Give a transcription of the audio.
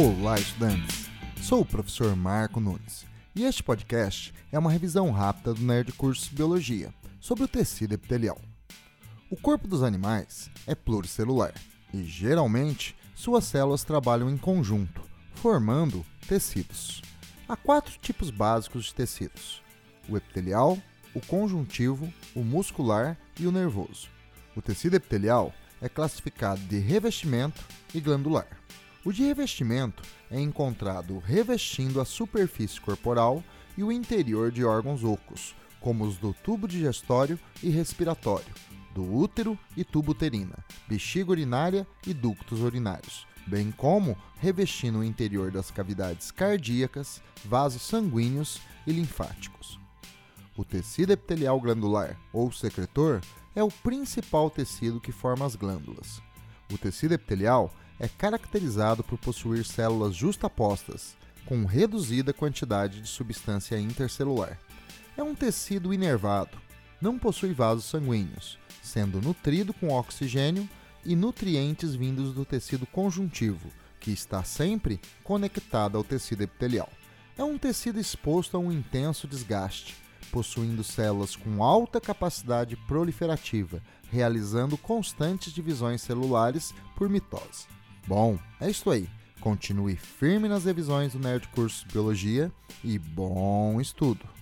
Olá, estudantes! Sou o professor Marco Nunes e este podcast é uma revisão rápida do Nerd Curso Biologia sobre o tecido epitelial. O corpo dos animais é pluricelular e, geralmente, suas células trabalham em conjunto, formando tecidos. Há quatro tipos básicos de tecidos: o epitelial, o conjuntivo, o muscular e o nervoso. O tecido epitelial é classificado de revestimento e glandular. O de revestimento é encontrado revestindo a superfície corporal e o interior de órgãos ocos, como os do tubo digestório e respiratório, do útero e tubo uterina, bexiga urinária e ductos urinários, bem como revestindo o interior das cavidades cardíacas, vasos sanguíneos e linfáticos. O tecido epitelial glandular, ou secretor, é o principal tecido que forma as glândulas. O tecido epitelial é caracterizado por possuir células justapostas, com reduzida quantidade de substância intercelular. É um tecido inervado, não possui vasos sanguíneos, sendo nutrido com oxigênio e nutrientes vindos do tecido conjuntivo, que está sempre conectado ao tecido epitelial. É um tecido exposto a um intenso desgaste, possuindo células com alta capacidade proliferativa, realizando constantes divisões celulares por mitose. Bom, é isso aí. Continue firme nas revisões do Nerd Curso Biologia e bom estudo!